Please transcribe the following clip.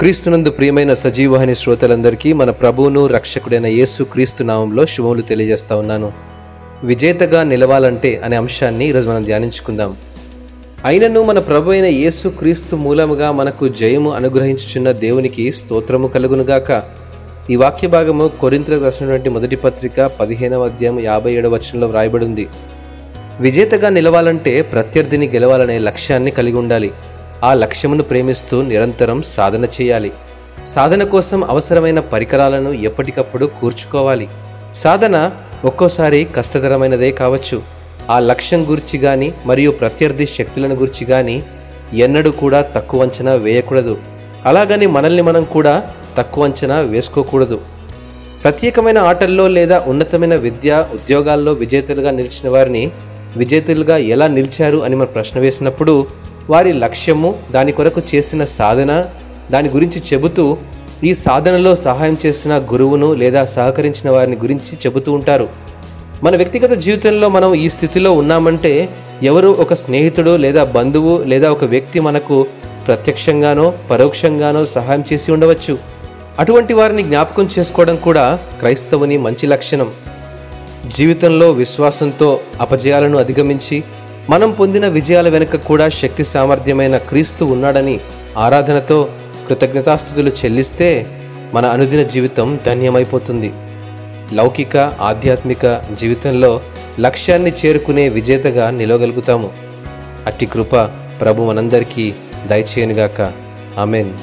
క్రీస్తునందు ప్రియమైన సజీవహని శ్రోతలందరికీ మన ప్రభువును రక్షకుడైన యేసు క్రీస్తు నామంలో శుభములు తెలియజేస్తా ఉన్నాను. విజేతగా నిలవాలంటే అనే అంశాన్ని ఈరోజు మనం ధ్యానించుకుందాం. అయినను మన ప్రభు అయిన యేసు క్రీస్తు మూలముగా మనకు జయము అనుగ్రహించుచున్న దేవునికి స్తోత్రము కలుగునుగాక ఈ వాక్య భాగము కొరింతలకు రాసినటువంటి మొదటి పత్రిక పదిహేనవ అధ్యాయం యాభై ఏడవ వచనంలో వ్రాయబడి ఉంది. విజేతగా నిలవాలంటే ప్రత్యర్థిని గెలవాలనే లక్ష్యాన్ని కలిగి ఉండాలి. ఆ లక్ష్యమును ప్రేమిస్తూ నిరంతరం సాధన చేయాలి. సాధన కోసం అవసరమైన పరికరాలను ఎప్పటికప్పుడు కూర్చుకోవాలి. సాధన ఒక్కోసారి కష్టతరమైనదే కావచ్చు. ఆ లక్ష్యం గురించి గాని మరియు ప్రత్యర్థి శక్తులను గురించి గాని ఎన్నడూ కూడా తక్కువ అంచనా వేయకూడదు. అలాగని మనల్ని మనం కూడా తక్కువ అంచనా వేసుకోకూడదు. ప్రత్యేకమైన ఆటల్లో లేదా ఉన్నతమైన విద్య ఉద్యోగాల్లో విజేతలుగా నిలిచిన వారిని విజేతలుగా ఎలా నిలిచారు అని మనం ప్రశ్న వేసినప్పుడు వారి లక్ష్యము దాని కొరకు చేసిన సాధన దాని గురించి చెబుతూ ఈ సాధనలో సహాయం చేసిన గురువును లేదా సహకరించిన వారిని గురించి చెబుతూ ఉంటారు. మన వ్యక్తిగత జీవితంలో మనం ఈ స్థితిలో ఉన్నామంటే ఎవరు ఒక స్నేహితుడు లేదా బంధువు లేదా ఒక వ్యక్తి మనకు ప్రత్యక్షంగానో పరోక్షంగానో సహాయం చేసి ఉండవచ్చు. అటువంటి వారిని జ్ఞాపకం చేసుకోవడం కూడా క్రైస్తవుని మంచి లక్షణం. జీవితంలో విశ్వాసంతో అపజయాలను అధిగమించి మనం పొందిన విజయాల వెనుక కూడా శక్తి సామర్థ్యమైన క్రీస్తు ఉన్నాడని ఆరాధనతో కృతజ్ఞతాస్థుతులు చెల్లిస్తే మన అనుదిన జీవితం ధన్యమైపోతుంది. లౌకిక ఆధ్యాత్మిక జీవితంలో లక్ష్యాన్ని చేరుకునే విజేతగా నిలవగలుగుతాము. అట్టి కృప ప్రభు మనందరికీ దయచేయనుగాక. ఆమెన్.